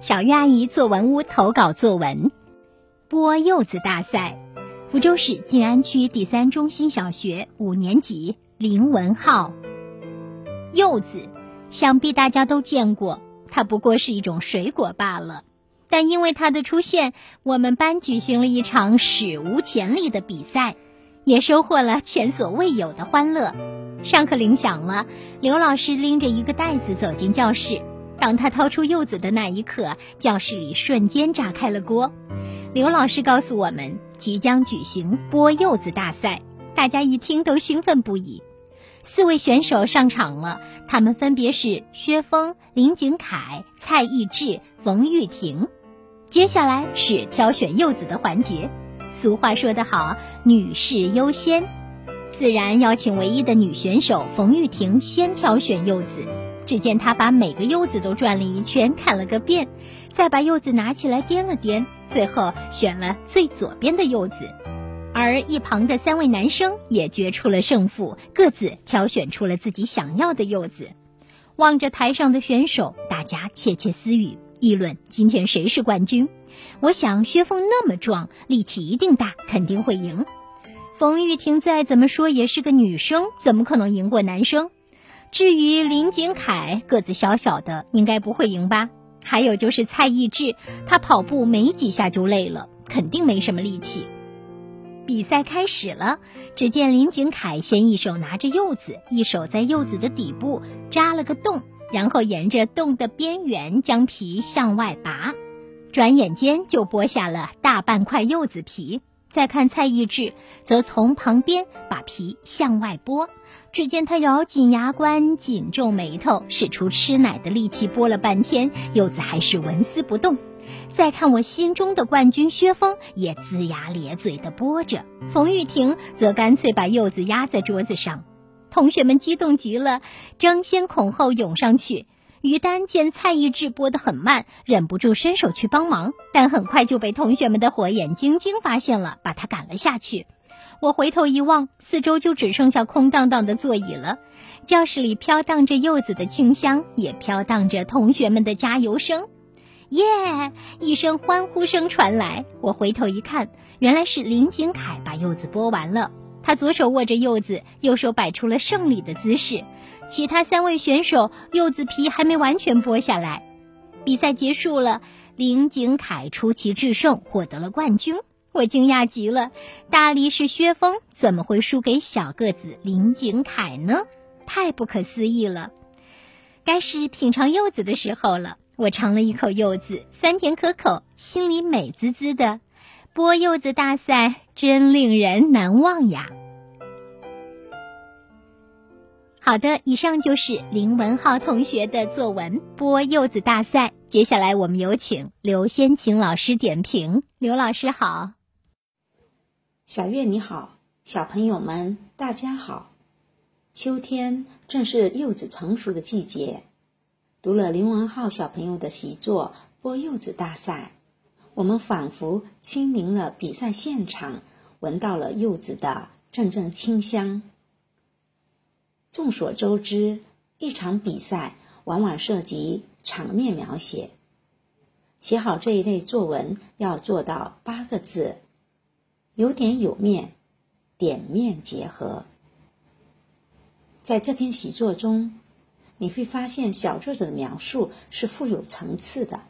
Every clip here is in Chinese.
小月阿姨作文屋投稿作文：剥柚子大赛。福州市晋安区第三中心小学五年级林文浩。柚子，想必大家都见过，它不过是一种水果罢了。但因为它的出现，我们班举行了一场史无前例的比赛，也收获了前所未有的欢乐。上课铃响了，刘老师拎着一个袋子走进教室。当他掏出柚子的那一刻，教室里瞬间炸开了锅。刘老师告诉我们，即将举行剥柚子大赛，大家一听都兴奋不已。四位选手上场了，他们分别是薛峰、林景凯、蔡义智、冯玉婷。接下来是挑选柚子的环节。俗话说得好，女士优先，自然邀请唯一的女选手冯玉婷先挑选柚子。只见他把每个柚子都转了一圈，看了个遍，再把柚子拿起来掂了掂，最后选了最左边的柚子。而一旁的三位男生也决出了胜负，各自挑选出了自己想要的柚子。望着台上的选手，大家窃窃私语，议论今天谁是冠军。我想薛峰那么壮，力气一定大，肯定会赢。冯玉婷再怎么说也是个女生，怎么可能赢过男生？至于林景凯个子小小的，应该不会赢吧？还有就是蔡义智，他跑步没几下就累了，肯定没什么力气。比赛开始了，只见林景凯先一手拿着柚子，一手在柚子的底部扎了个洞，然后沿着洞的边缘将皮向外拔，转眼间就剥下了大半块柚子皮。再看蔡义智，则从旁边把皮向外剥。只见他咬紧牙关，紧皱眉头，使出吃奶的力气剥了半天，柚子还是纹丝不动。再看我心中的冠军薛峰，也龇牙咧嘴地剥着。冯玉婷则干脆把柚子压在桌子上。同学们激动极了，争先恐后涌上去。于丹见蔡义智播得很慢，忍不住伸手去帮忙，但很快就被同学们的火眼金睛发现了，把他赶了下去。我回头一望，四周就只剩下空荡荡的座椅了。教室里飘荡着柚子的清香，也飘荡着同学们的加油声。耶！一声欢呼声传来，我回头一看，原来是林景凯把柚子剥完了。他左手握着柚子，右手摆出了胜利的姿势。其他三位选手柚子皮还没完全剥下来。比赛结束了，林景凯出奇制胜，获得了冠军。我惊讶极了，大力士薛峰怎么会输给小个子林景凯呢？太不可思议了！该是品尝柚子的时候了。我尝了一口柚子，酸甜可口，心里美滋滋的。剥柚子大赛真令人难忘呀！好的，以上就是林文浩同学的作文《剥柚子大赛》。接下来我们有请刘先晴老师点评。刘老师好，小月你好，小朋友们大家好。秋天正是柚子成熟的季节，读了林文浩小朋友的习作《剥柚子大赛》。我们仿佛亲临了比赛现场，闻到了柚子的阵阵清香。众所周知，一场比赛往往涉及场面描写。写好这一类作文要做到八个字：有点有面，点面结合。在这篇习作中，你会发现小作者的描述是富有层次的。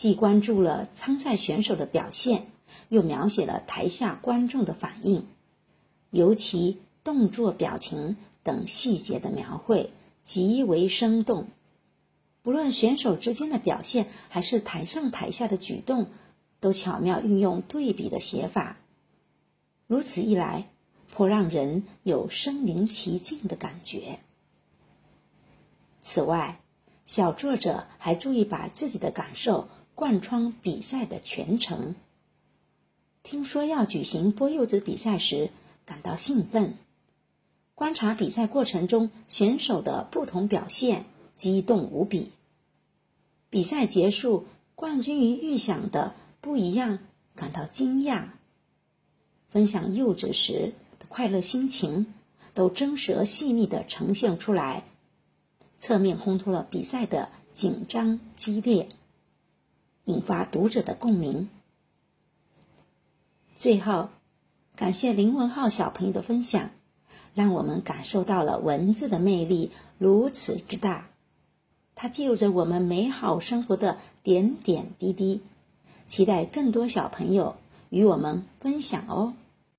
既关注了参赛选手的表现，又描写了台下观众的反应，尤其动作、表情等细节的描绘极为生动。不论选手之间的表现，还是台上台下的举动，都巧妙运用对比的写法。如此一来，颇让人有身临其境的感觉。此外，小作者还注意把自己的感受。贯穿比赛的全程。听说要举行剥柚子比赛时，感到兴奋。观察比赛过程中选手的不同表现，激动无比。比赛结束，冠军与预想的不一样，感到惊讶。分享柚子时的快乐心情，都真实而细腻的呈现出来，侧面烘托了比赛的紧张激烈。引发读者的共鸣。最后，感谢林文浩小朋友的分享，让我们感受到了文字的魅力如此之大。它记录着我们美好生活的点点滴滴，期待更多小朋友与我们分享哦。